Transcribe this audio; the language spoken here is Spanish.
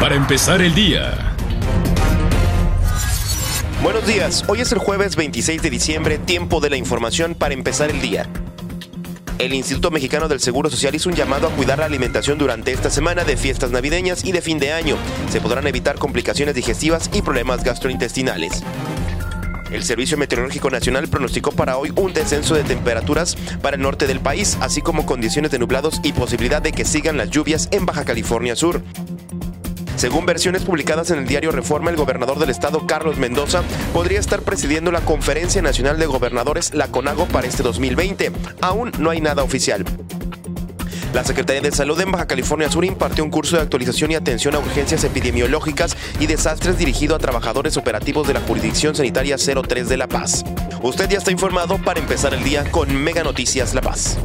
para empezar el día. Buenos días, hoy es el jueves 26 de diciembre, tiempo de la información para empezar el día. El Instituto Mexicano del Seguro Social hizo un llamado a cuidar la alimentación durante esta semana de fiestas navideñas y de fin de año. Se podrán evitar complicaciones digestivas y problemas gastrointestinales. El Servicio Meteorológico Nacional pronosticó para hoy un descenso de temperaturas para el norte del país, así como condiciones de nublados y posibilidad de que sigan las lluvias en Baja California Sur. Según versiones publicadas en el diario Reforma, el gobernador del estado, Carlos Mendoza, podría estar presidiendo la Conferencia Nacional de Gobernadores, la CONAGO, para este 2020. Aún no hay nada oficial. La Secretaría de Salud en Baja California Sur impartió un curso de actualización y atención a urgencias epidemiológicas y desastres dirigido a trabajadores operativos de la Jurisdicción Sanitaria 03 de La Paz. Usted ya está informado para empezar el día con Mega Noticias La Paz.